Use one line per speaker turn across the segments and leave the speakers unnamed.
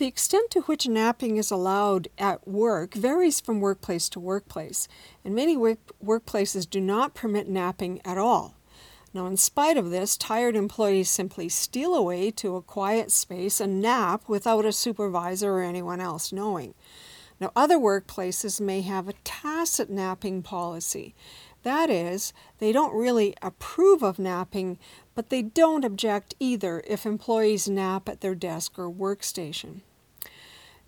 The extent to which napping is allowed at work varies from workplace to workplace, and many work- workplaces do not permit napping at all. Now, in spite of this, tired employees simply steal away to a quiet space and nap without a supervisor or anyone else knowing. Now, other workplaces may have a tacit napping policy. That is, they don't really approve of napping, but they don't object either if employees nap at their desk or workstation.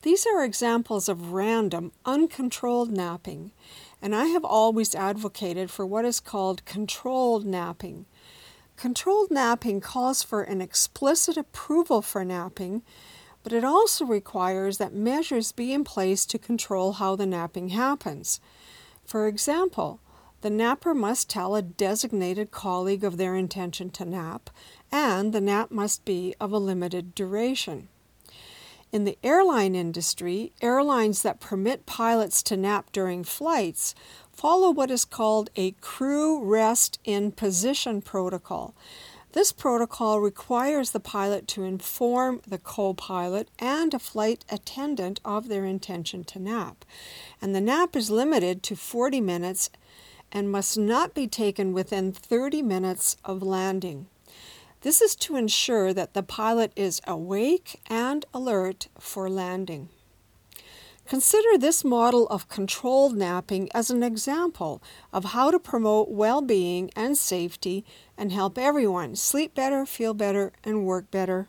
These are examples of random, uncontrolled napping, and I have always advocated for what is called controlled napping. Controlled napping calls for an explicit approval for napping, but it also requires that measures be in place to control how the napping happens. For example, the napper must tell a designated colleague of their intention to nap, and the nap must be of a limited duration. In the airline industry, airlines that permit pilots to nap during flights follow what is called a crew rest in position protocol. This protocol requires the pilot to inform the co pilot and a flight attendant of their intention to nap. And the nap is limited to 40 minutes and must not be taken within 30 minutes of landing. This is to ensure that the pilot is awake and alert for landing. Consider this model of controlled napping as an example of how to promote well being and safety and help everyone sleep better, feel better, and work better